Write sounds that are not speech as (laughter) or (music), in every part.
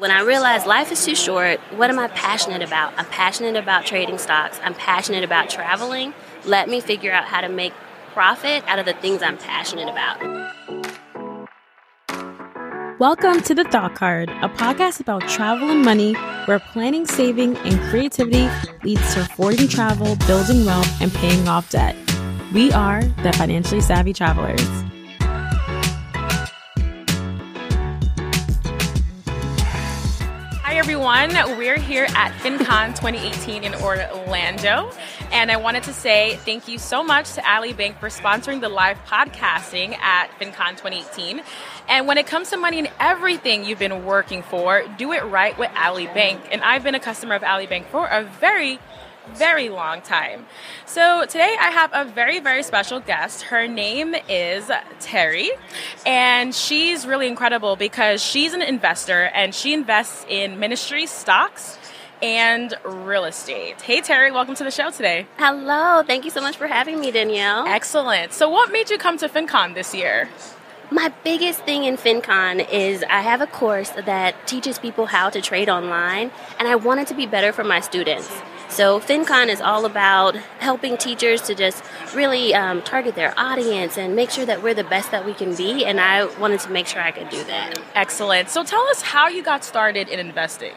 When I realized life is too short, what am I passionate about? I'm passionate about trading stocks. I'm passionate about traveling. Let me figure out how to make profit out of the things I'm passionate about. Welcome to The Thought Card, a podcast about travel and money where planning, saving, and creativity leads to affording travel, building wealth, and paying off debt. We are the financially savvy travelers. Everyone. We're here at FinCon 2018 in Orlando. And I wanted to say thank you so much to Ally Bank for sponsoring the live podcasting at FinCon 2018. And when it comes to money and everything you've been working for, do it right with Ally Bank. And I've been a customer of Ally Bank for a very very long time. So today I have a very, very special guest. Her name is Teri, and she's really incredible because she's an investor and she invests in ministry stocks and real estate. Hey, Teri, welcome to the show today. Hello, thank you so much for having me, Danielle. Excellent. So, what made you come to FinCon this year? My biggest thing in FinCon is I have a course that teaches people how to trade online, and I wanted to be better for my students. So, FinCon is all about helping teachers to just really um, target their audience and make sure that we're the best that we can be. And I wanted to make sure I could do that. Excellent. So, tell us how you got started in investing.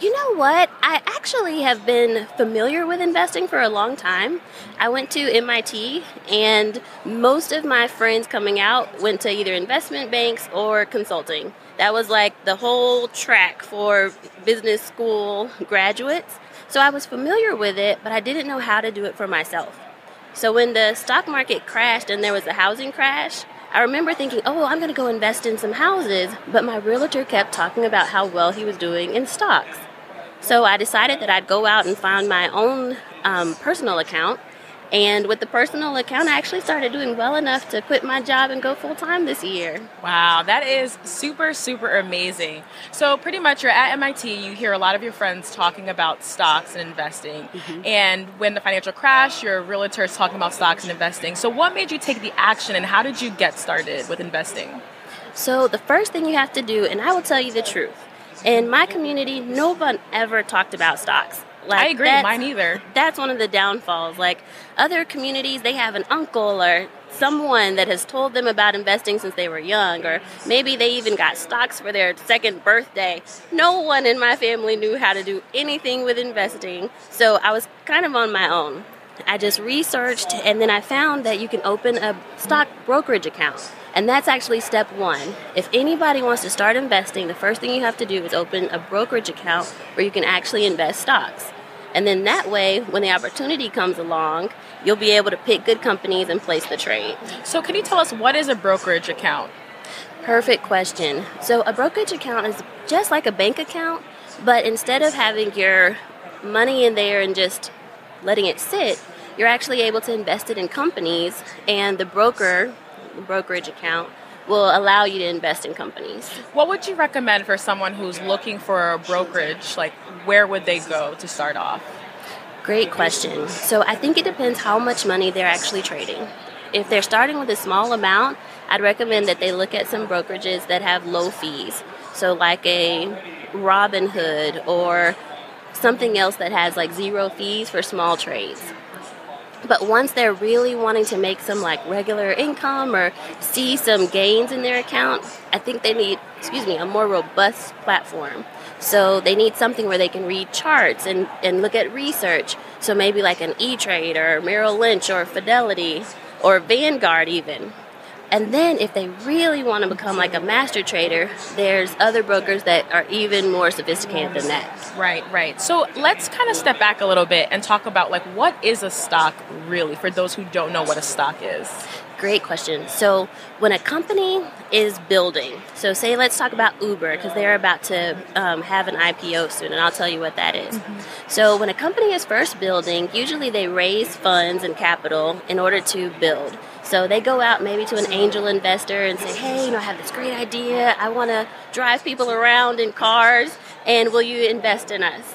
You know what? I actually have been familiar with investing for a long time. I went to MIT, and most of my friends coming out went to either investment banks or consulting. That was like the whole track for business school graduates. So I was familiar with it, but I didn't know how to do it for myself. So when the stock market crashed and there was a housing crash, I remember thinking, oh, I'm going to go invest in some houses, but my realtor kept talking about how well he was doing in stocks. So I decided that I'd go out and find my own um, personal account and with the personal account, I actually started doing well enough to quit my job and go full time this year. Wow, that is super, super amazing. So, pretty much, you're at MIT, you hear a lot of your friends talking about stocks and investing. Mm-hmm. And when the financial crash, your realtor is talking about stocks and investing. So, what made you take the action and how did you get started with investing? So, the first thing you have to do, and I will tell you the truth, in my community, no one ever talked about stocks. Like, I agree. Mine either. That's one of the downfalls. Like other communities, they have an uncle or someone that has told them about investing since they were young, or maybe they even got stocks for their second birthday. No one in my family knew how to do anything with investing, so I was kind of on my own. I just researched and then I found that you can open a stock brokerage account. And that's actually step one. If anybody wants to start investing, the first thing you have to do is open a brokerage account where you can actually invest stocks. And then that way, when the opportunity comes along, you'll be able to pick good companies and place the trade. So, can you tell us what is a brokerage account? Perfect question. So, a brokerage account is just like a bank account, but instead of having your money in there and just letting it sit, you're actually able to invest it in companies, and the broker, brokerage account, will allow you to invest in companies. What would you recommend for someone who's looking for a brokerage? Like, where would they go to start off? Great question. So, I think it depends how much money they're actually trading. If they're starting with a small amount, I'd recommend that they look at some brokerages that have low fees. So, like a Robinhood or something else that has like zero fees for small trades. But once they're really wanting to make some like regular income or see some gains in their account, I think they need, excuse me, a more robust platform. So they need something where they can read charts and, and look at research. So maybe like an E Trade or Merrill Lynch or Fidelity or Vanguard even. And then if they really want to become like a master trader, there's other brokers that are even more sophisticated than that. Right, right. So let's kind of step back a little bit and talk about like what is a stock really for those who don't know what a stock is. Great question. So, when a company is building, so say let's talk about Uber because they're about to um, have an IPO soon, and I'll tell you what that is. Mm-hmm. So, when a company is first building, usually they raise funds and capital in order to build. So they go out maybe to an angel investor and say, hey, you know, I have this great idea. I want to drive people around in cars, and will you invest in us?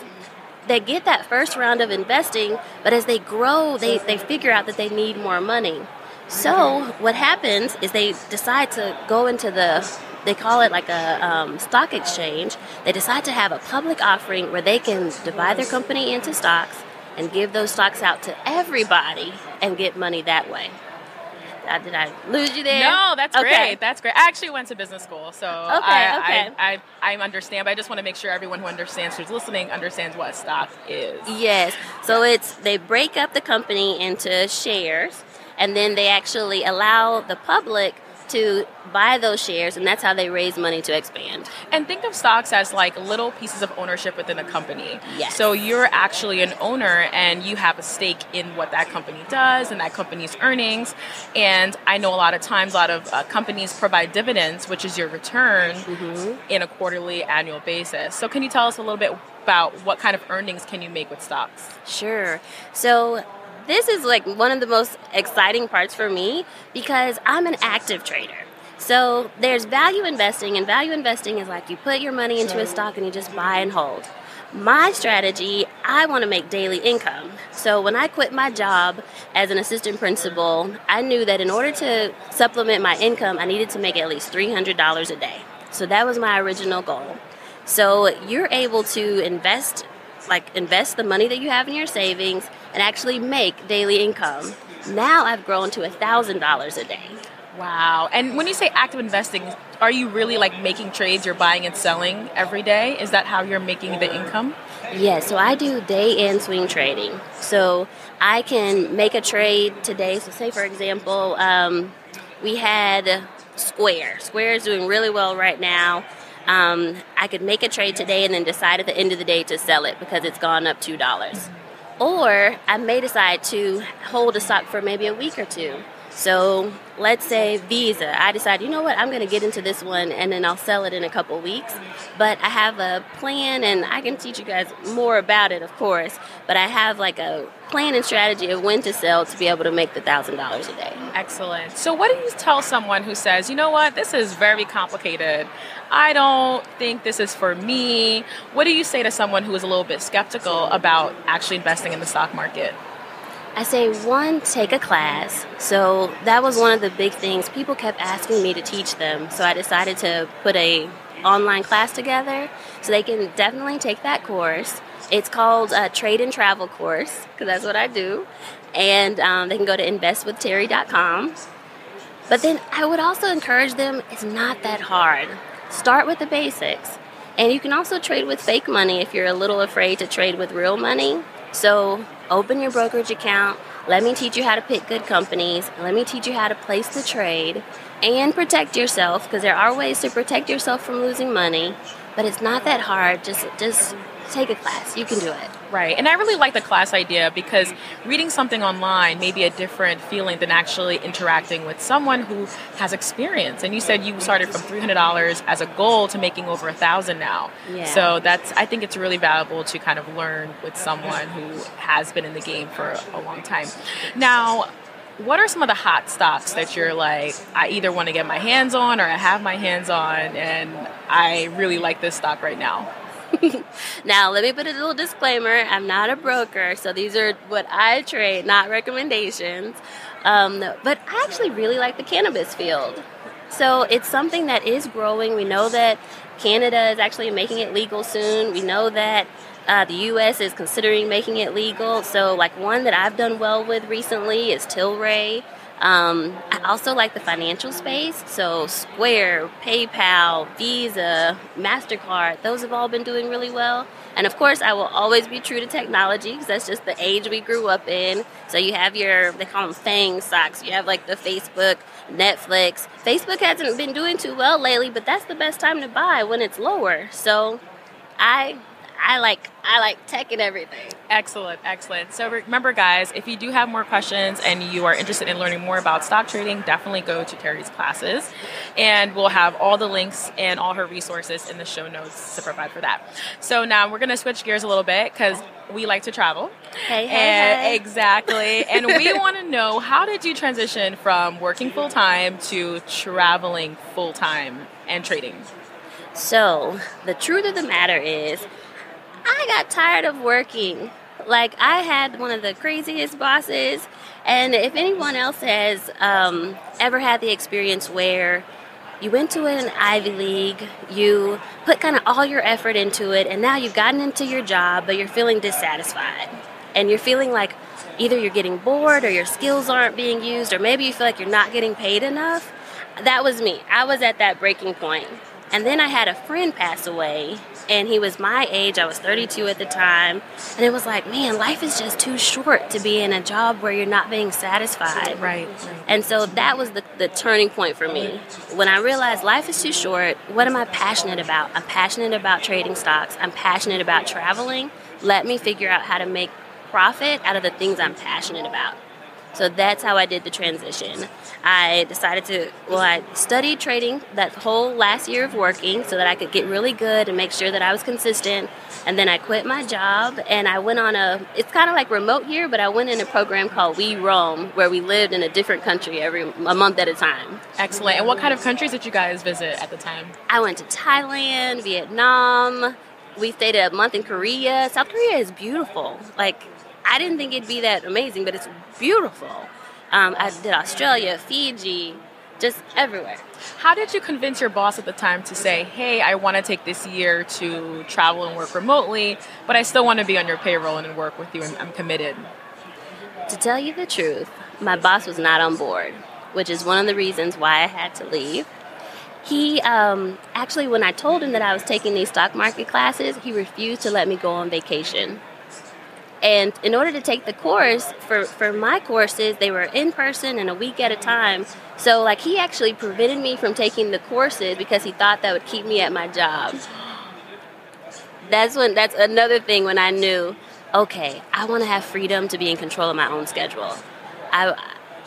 They get that first round of investing, but as they grow, they, they figure out that they need more money. So what happens is they decide to go into the they call it like a um, stock exchange. They decide to have a public offering where they can divide their company into stocks and give those stocks out to everybody and get money that way. Uh, did I lose you there? No, that's Okay. great. That's great. I actually went to business school, so Okay, I, okay. I, I, I understand. But I just want to make sure everyone who understands, who's listening, understands what stock is. Yes. So it's they break up the company into shares and then they actually allow the public to buy those shares and that's how they raise money to expand. And think of stocks as like little pieces of ownership within a company. Yes. So you're actually an owner and you have a stake in what that company does and that company's earnings. And I know a lot of times, a lot of uh, companies provide dividends, which is your return in a quarterly, annual basis. So can you tell us a little bit about what kind of earnings can you make with stocks? Sure. So this is like one of the most exciting parts for me because I'm an active trader. So there's value investing, and value investing is like you put your money into a stock and you just buy and hold. My strategy, I want to make daily income. So when I quit my job as an assistant principal, I knew that in order to supplement my income, I needed to make at least $300 a day. So that was my original goal. So you're able to invest like invest the money that you have in your savings and actually make daily income. Now I've grown to $1,000 a day. Wow. And when you say active investing, are you really like making trades you're buying and selling every day? Is that how you're making the income? Yeah, so I do day and swing trading. So I can make a trade today. So, say for example, um, we had Square. Square is doing really well right now. Um, I could make a trade today and then decide at the end of the day to sell it because it's gone up two dollars. Or I may decide to hold a stock for maybe a week or two. So let's say Visa. I decide, you know what, I'm going to get into this one and then I'll sell it in a couple weeks. But I have a plan and I can teach you guys more about it, of course. But I have like a plan and strategy of when to sell to be able to make the $1,000 a day. Excellent. So, what do you tell someone who says, you know what, this is very complicated? I don't think this is for me. What do you say to someone who is a little bit skeptical about actually investing in the stock market? I say one, take a class. So that was one of the big things. People kept asking me to teach them, so I decided to put a online class together so they can definitely take that course. It's called a trade and travel course because that's what I do, and um, they can go to investwithteri.com. But then I would also encourage them. It's not that hard. Start with the basics. And you can also trade with fake money if you're a little afraid to trade with real money. So open your brokerage account. Let me teach you how to pick good companies. Let me teach you how to place the trade and protect yourself because there are ways to protect yourself from losing money. But it's not that hard. Just just take a class. You can do it. Right. And I really like the class idea because reading something online may be a different feeling than actually interacting with someone who has experience. And you said you started from $300 as a goal to making over a thousand now. Yeah. So that's I think it's really valuable to kind of learn with someone who has been in the game for a long time. Now, what are some of the hot stocks that you're like, I either want to get my hands on or I have my hands on and I really like this stock right now? (laughs) Now, let me put a little disclaimer. I'm not a broker, so these are what I trade, not recommendations. Um, but I actually really like the cannabis field. So it's something that is growing. We know that Canada is actually making it legal soon. We know that uh, the U.S. is considering making it legal. So, like one that I've done well with recently is Tilray. Um, I also like the financial space. So, Square, PayPal, Visa, MasterCard, those have all been doing really well. And of course, I will always be true to technology because that's just the age we grew up in. So, you have your, they call them FANG stocks. You have like the Facebook, Netflix. Facebook hasn't been doing too well lately, but that's the best time to buy when it's lower. So, I. I like I like tech and everything. Excellent, excellent. So remember, guys, if you do have more questions and you are interested in learning more about stock trading, definitely go to Teri's classes, and we'll have all the links and all her resources in the show notes to provide for that. So now we're gonna switch gears a little bit because we like to travel. Hey, hey, And hey. exactly. and we (laughs) want to know how did you transition from working full time to traveling full time and trading? So, the truth of the matter is, I got tired of working. Like, I had one of the craziest bosses, and if anyone else has um, ever had the experience where you went to an Ivy League, you put kind of all your effort into it, and now you've gotten into your job, but you're feeling dissatisfied. And you're feeling like either you're getting bored or your skills aren't being used, or maybe you feel like you're not getting paid enough. That was me. I was at that breaking point. And then I had a friend pass away, and he was my age. I was 32 at the time. And it was like, man, life is just too short to be in a job where you're not being satisfied. Right. And so that was the, the turning point for me. When I realized life is too short, what am I passionate about? I'm passionate about trading stocks, I'm passionate about traveling. Let me figure out how to make profit out of the things I'm passionate about. So that's how I did the transition. I decided to, well, I studied trading that whole last year of working so that I could get really good and make sure that I was consistent. And then I quit my job and I went on a, it's kind of like Remote Year, but I went in a program called We Roam where we lived in a different country every a month at a time. Excellent. And what kind of countries did you guys visit at the time? I went to Thailand, Vietnam. We stayed a month in Korea. South Korea is beautiful. Like, I didn't think it'd be that amazing, but it's beautiful. Um, I did Australia, Fiji, just everywhere. How did you convince your boss at the time to say, hey, I want to take this year to travel and work remotely, but I still want to be on your payroll and work with you and I'm committed? To tell you the truth, my boss was not on board, which is one of the reasons why I had to leave. He um, actually, when I told him that I was taking these stock market classes, he refused to let me go on vacation. And in order to take the course, for, for my courses, they were in person and a week at a time. So, like, he actually prevented me from taking the courses because he thought that would keep me at my job. That's when, that's another thing when I knew, okay, I want to have freedom to be in control of my own schedule. I,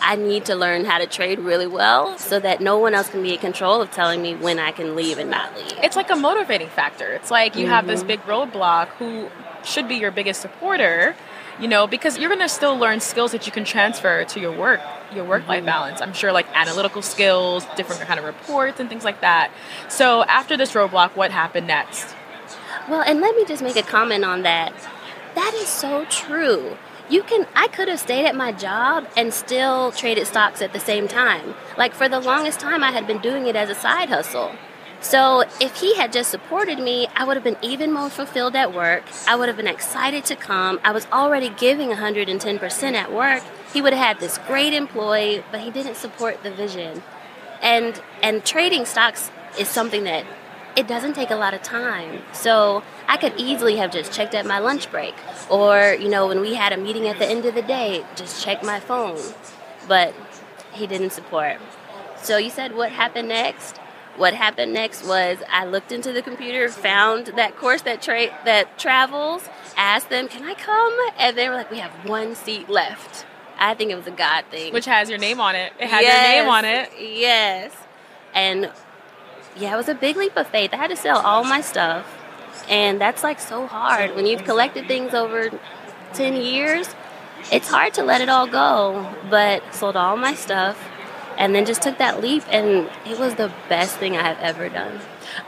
I need to learn how to trade really well so that no one else can be in control of telling me when I can leave and not leave. It's like a motivating factor. It's like you mm-hmm. have this mm-hmm. big roadblock who should be your biggest supporter you know because you're going to still learn skills that you can transfer to your work your work life mm-hmm. balance. I'm sure like analytical skills different kind of reports and things like that. So after this roadblock what happened next? Well and let me just make a comment on that. That is so true. You can i could have stayed at my job and still traded stocks at the same time. Like for the longest time i had been doing it as a side hustle so if he had just supported me, I would have been even more fulfilled at work. I would have been excited to come. I was already giving 110% at work. He would have had this great employee, but he didn't support the vision. And and trading stocks is something that it doesn't take a lot of time. So I could easily have just checked at my lunch break or, you know, when we had a meeting at the end of the day, just check my phone. But he didn't support. So you said what happened next? What happened next was I looked into the computer, found that course that tra- that travels, asked them, "Can I come?" And they were like, "We have one seat left." I think it was a God thing, which has your name on it. It had yes, your name on it. Yes, and yeah, it was a big leap of faith. I had to sell all my stuff, and that's like so hard when you've collected things over ten years. It's hard to let it all go, but sold all my stuff and then just took that leap and it was the best thing I have ever done.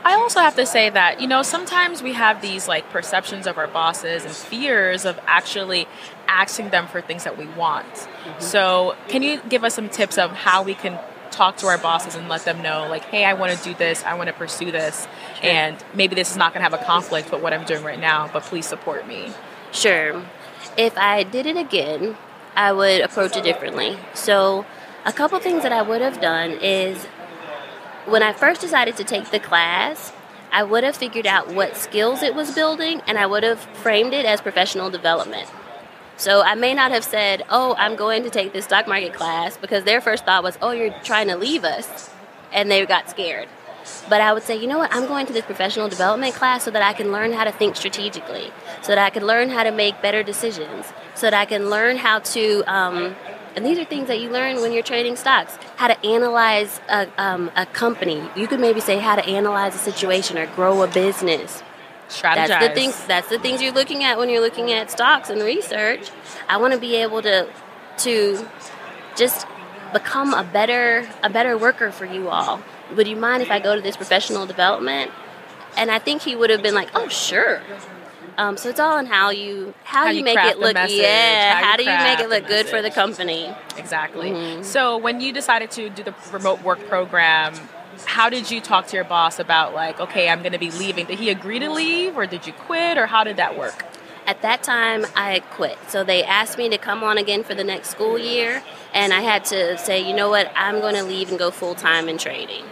I also have to say that, you know, sometimes we have these like perceptions of our bosses and fears of actually asking them for things that we want. Mm-hmm. So, can you give us some tips of how we can talk to our bosses and let them know like, "Hey, I want to do this. I want to pursue this." Sure. And maybe this is not going to have a conflict with what I'm doing right now, but please support me. Sure. If I did it again, I would approach it differently. So, a couple things that I would have done is when I first decided to take the class, I would have figured out what skills it was building and I would have framed it as professional development. So I may not have said, "Oh, I'm going to take this stock market class," because their first thought was, "Oh, you're trying to leave us." And they got scared. But I would say, you know what? I'm going to this professional development class so that I can learn how to think strategically, so that I can learn how to make better decisions, so that I can learn how to um, and these are things that you learn when you're trading stocks. How to analyze a, um, a company. You could maybe say how to analyze a situation or grow a business. Strategize. That's the things. That's the things you're looking at when you're looking at stocks and research. I want to be able to to just become a better a better worker for you all. Would you mind if I go to this professional development? And I think he would have been like, "Oh, sure." Um, so it's all on how you how, how you, you make it look. Message, yeah, how, how do you make it look good for the company? Exactly. Mm-hmm. So when you decided to do the remote work program, how did you talk to your boss about like, okay, I'm going to be leaving? Did he agree to leave, or did you quit, or how did that work? At that time, I had quit. So they asked me to come on again for the next school year, and I had to say, you know what, I'm going to leave and go full time in trading.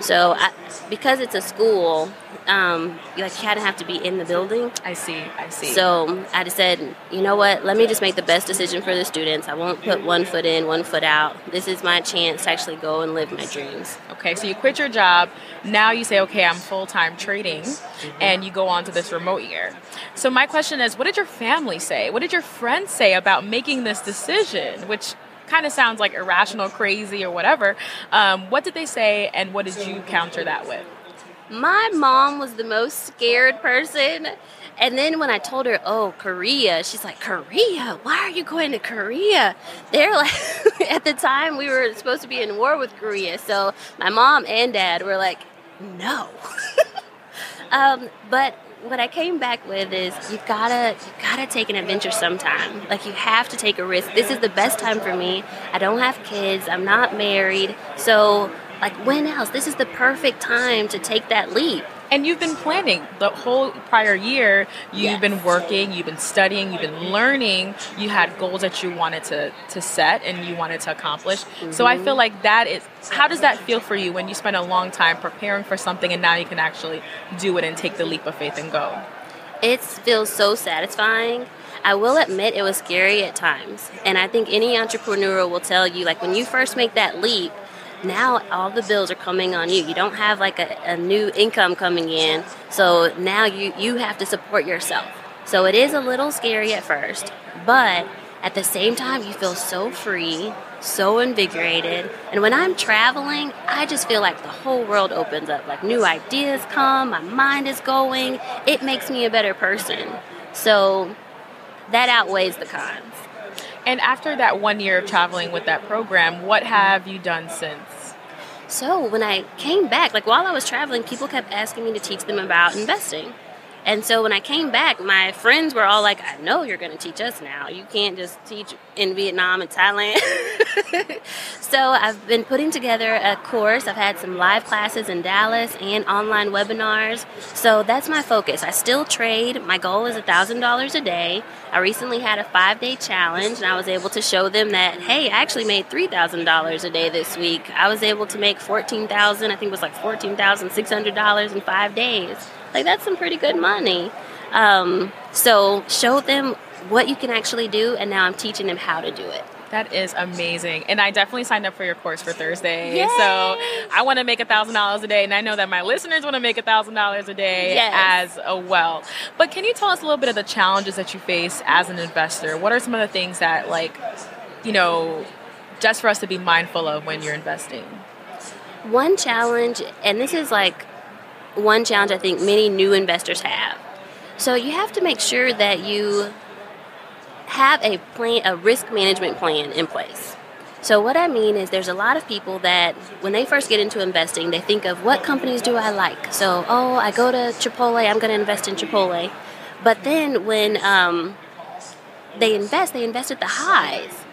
So I, because it's a school, um, you like kind of have to be in the building. I see. I see. So I just said, you know what? Let me just make the best decision for the students. I won't put one foot in, one foot out. This is my chance to actually go and live my dreams. Okay, so you quit your job. Now you say, okay, I'm full time trading, mm-hmm. and you go on to this remote year. So my question is, what did your family say? What did your friends say about making this decision? Which kind of sounds like irrational, crazy, or whatever. Um, what did they say, and what did you counter that with? My mom was the most scared person. And then when I told her, oh, Korea, she's like, Korea? Why are you going to Korea? They're like, (laughs) at the time we were supposed to be in war with Korea. So my mom and dad were like, no. (laughs) um, but what I came back with is you gotta you gotta take an adventure sometime. Like you have to take a risk. This is the best time for me. I don't have kids. I'm not married. So like when else? This is the perfect time to take that leap. And you've been planning the whole prior year. You've yes. been working, you've been studying, you've been learning. You had goals that you wanted to, to set and you wanted to accomplish. Mm-hmm. So I feel mm-hmm. like that is how does that feel for you when you spend a long time preparing for something and now you can actually do it and take the leap of faith and go? It feels so satisfying. I will admit it was scary at times. And I think any entrepreneur will tell you, like, when you first make that leap, now all the bills are coming on you. You don't have like a, a new income coming in. So now you, you have to support yourself. So it is a little scary at first, but at the same time, you feel so free, so invigorated. And when I'm traveling, I just feel like the whole world opens up. Like new ideas come, my mind is going. It makes me a better person. So that outweighs the cons. And after that one year of traveling with that program, what have you done since? So when I came back, like while I was traveling, people kept asking me to teach them about investing. And so when I came back, my friends were all like, I know you're going to teach us now. You can't just teach in Vietnam and Thailand. (laughs) so I've been putting together a course. I've had some live classes in Dallas and online webinars. So that's my focus. I still trade. My goal is $1,000 a day. I recently had a five day challenge and I was able to show them that, hey, I actually made $3,000 a day this week. I was able to make 14000 I think it was like $14,600 in five days. Like that's some pretty good money. Um, so show them what you can actually do, and now I'm teaching them how to do it. That is amazing. And I definitely signed up for your course for Thursday. So I want to make a thousand dollars a day. And I know that my listeners want to make a thousand dollars a day yes. as well. But can you tell us a little bit of the challenges that you face as an investor? What are some of the things that like, you know, just for us to be mindful of when you're investing? One challenge, and this is like one challenge I think many new investors have. So you have to make sure that you have a plan, a risk management plan in place. So what I mean is there's a lot of people that when they first get into investing, they think of what companies do I like. So, oh, I go to Chipotle, I'm going to invest in Chipotle. But then when um, they invest, they invest at the highs.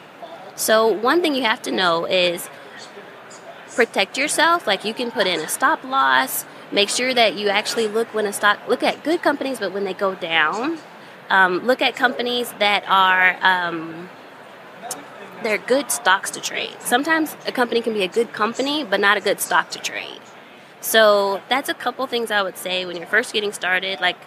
So one thing you have to know is protect yourself. Like you can put in a stop loss, Make sure that you actually look when a stock look at good companies, but when they go down, um, look at companies that are um, they're good stocks to trade. Sometimes a company can be a good company, but not a good stock to trade. So that's a couple things I would say when you're first getting started. Like,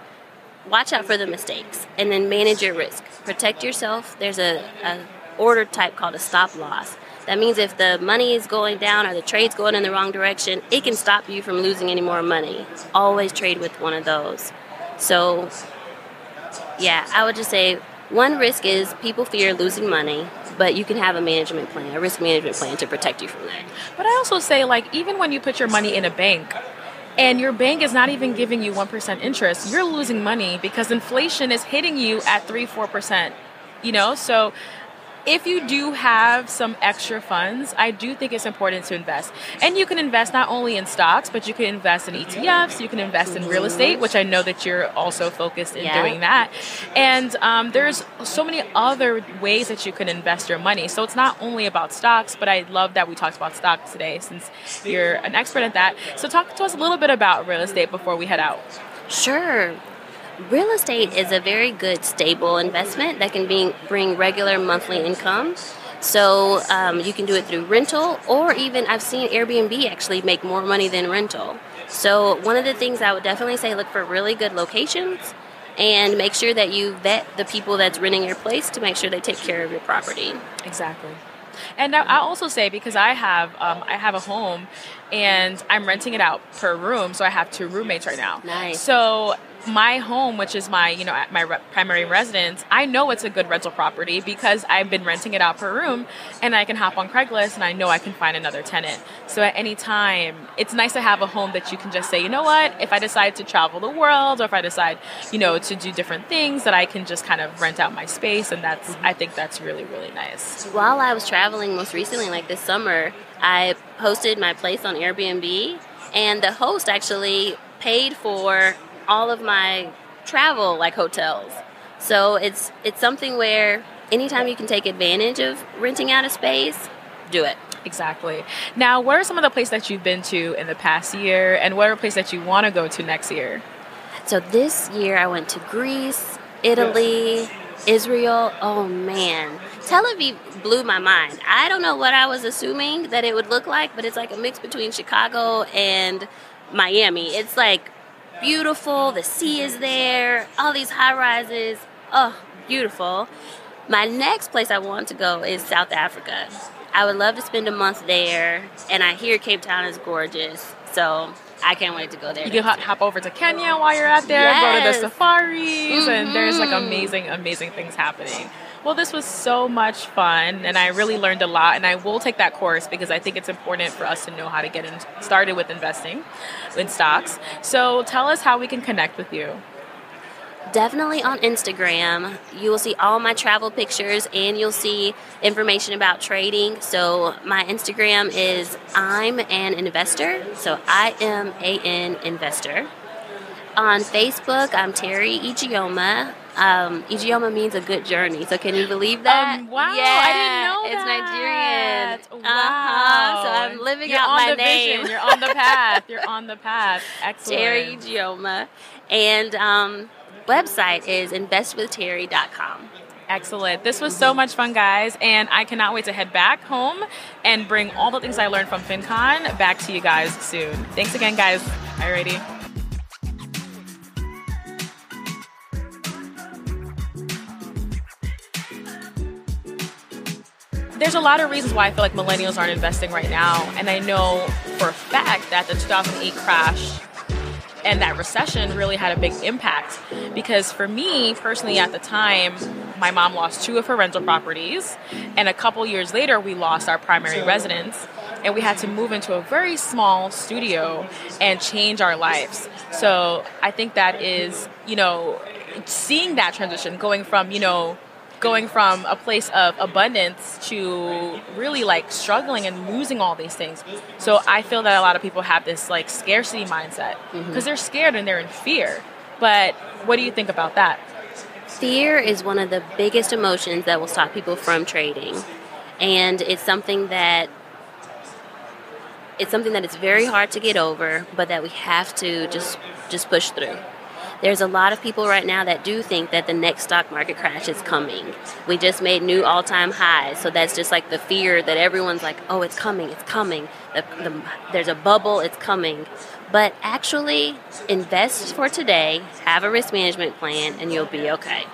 watch out for the mistakes, and then manage your risk. Protect yourself. There's a, a order type called a stop loss. That means if the money is going down or the trade's going in the wrong direction, it can stop you from losing any more money. Always trade with one of those. So, yeah, I would just say one risk is people fear losing money, but you can have a management plan, a risk management plan to protect you from that. But I also say, like, even when you put your money in a bank, and your bank is not even giving you 1% interest, you're losing money because inflation is hitting you at 3 4%. You know, so if you do have some extra funds, I do think it's important to invest. And you can invest not only in stocks, but you can invest in ETFs, you can invest in real estate, which I know that you're also focused in Yeah. doing that. And um, there's so many other ways that you can invest your money. So it's not only about stocks, but I love that we talked about stocks today since you're an expert at that. So talk to us a little bit about real estate before we head out. Sure. Real estate is a very good, stable investment that can be, bring regular monthly income. So um, you can do it through rental, or even I've seen Airbnb actually make more money than rental. So one of the things I would definitely say look for really good locations and make sure that you vet the people that's renting your place to make sure they take care of your property. Exactly. And I also say because I have um, I have a home, and I'm renting it out per room, so I have two roommates right now. Nice. So my home, which is my you know my re- primary residence, I know it's a good rental property because I've been renting it out per room, and I can hop on Craigslist and I know I can find another tenant. So at any time, it's nice to have a home that you can just say, you know what, if I decide to travel the world or if I decide you know to do different things, that I can just kind of rent out my space, and that's mm-hmm. I think that's really really nice. While I was traveling most recently, like this summer, I posted my place on Airbnb, and the host actually paid for all of my travel, like hotels. So it's it's something where anytime you can take advantage of renting out a space, do it. Exactly. Now, what are some of the places that you've been to in the past year, and what are places that you want to go to next year? So this year I went to Greece, Italy, Israel. Oh man. Tel Aviv blew my mind. I don't know what I was assuming that it would look like, but it's like a mix between Chicago and Miami. It's like beautiful, the sea is there, all these high rises. Oh, beautiful. My next place I want to go is South Africa. I would love to spend a month there, and I hear Cape Town is gorgeous. So I can't wait to go there. You can hop, over to Kenya while you're out there, go to the safaris, and there's like Mhm. amazing, amazing things happening. Well, this was so much fun, and I really learned a lot. And I will take that course because I think it's important for us to know how to get in, started with investing in stocks. So, tell us how we can connect with you. Definitely on Instagram. You will see all my travel pictures and you'll see information about trading. So, my Instagram is I'm an investor. So, I am a n investor. On Facebook, I'm Teri Ijeoma. Um, Ijeoma means a good journey. So, can you believe that? Um, wow, I Yeah, didn't know it's that. Nigerian. Wow. Uh-huh. So, I'm living You're out on my the name. Vision. You're on the path. You're on the path. (laughs) Excellent. Teri Ijeoma. And um, website is investwithteri.com. Excellent. This was so much fun, guys, and I cannot wait to head back home and bring all the things I learned from FinCon back to you guys soon. Thanks again, guys. Alrighty. There's a lot of reasons why I feel like millennials aren't investing right now, and I know for a fact that the 2008 crash and that recession really had a big impact because for me personally at the time my mom lost two of her rental properties and a couple years later we lost our primary residence and we had to move into a very small studio and change our lives. So i think that is you know seeing that transition going from you know going from a place of abundance to really like struggling and losing all these things. So I feel that a lot of people have this like scarcity mindset mm-hmm. because they're scared and they're in fear. But what do you think about that? Fear is one of the biggest emotions that will stop people from trading. And it's something that it's something that it's very hard to get over, but that we have to just just push through. There's a lot of people right now that do think that the next stock market crash is coming. We just made new all-time highs, so that's just like the fear that everyone's like, "Oh, it's coming, it's coming." The, the, there's a bubble, it's coming. But actually, invest for today, have a risk management plan, and you'll be okay.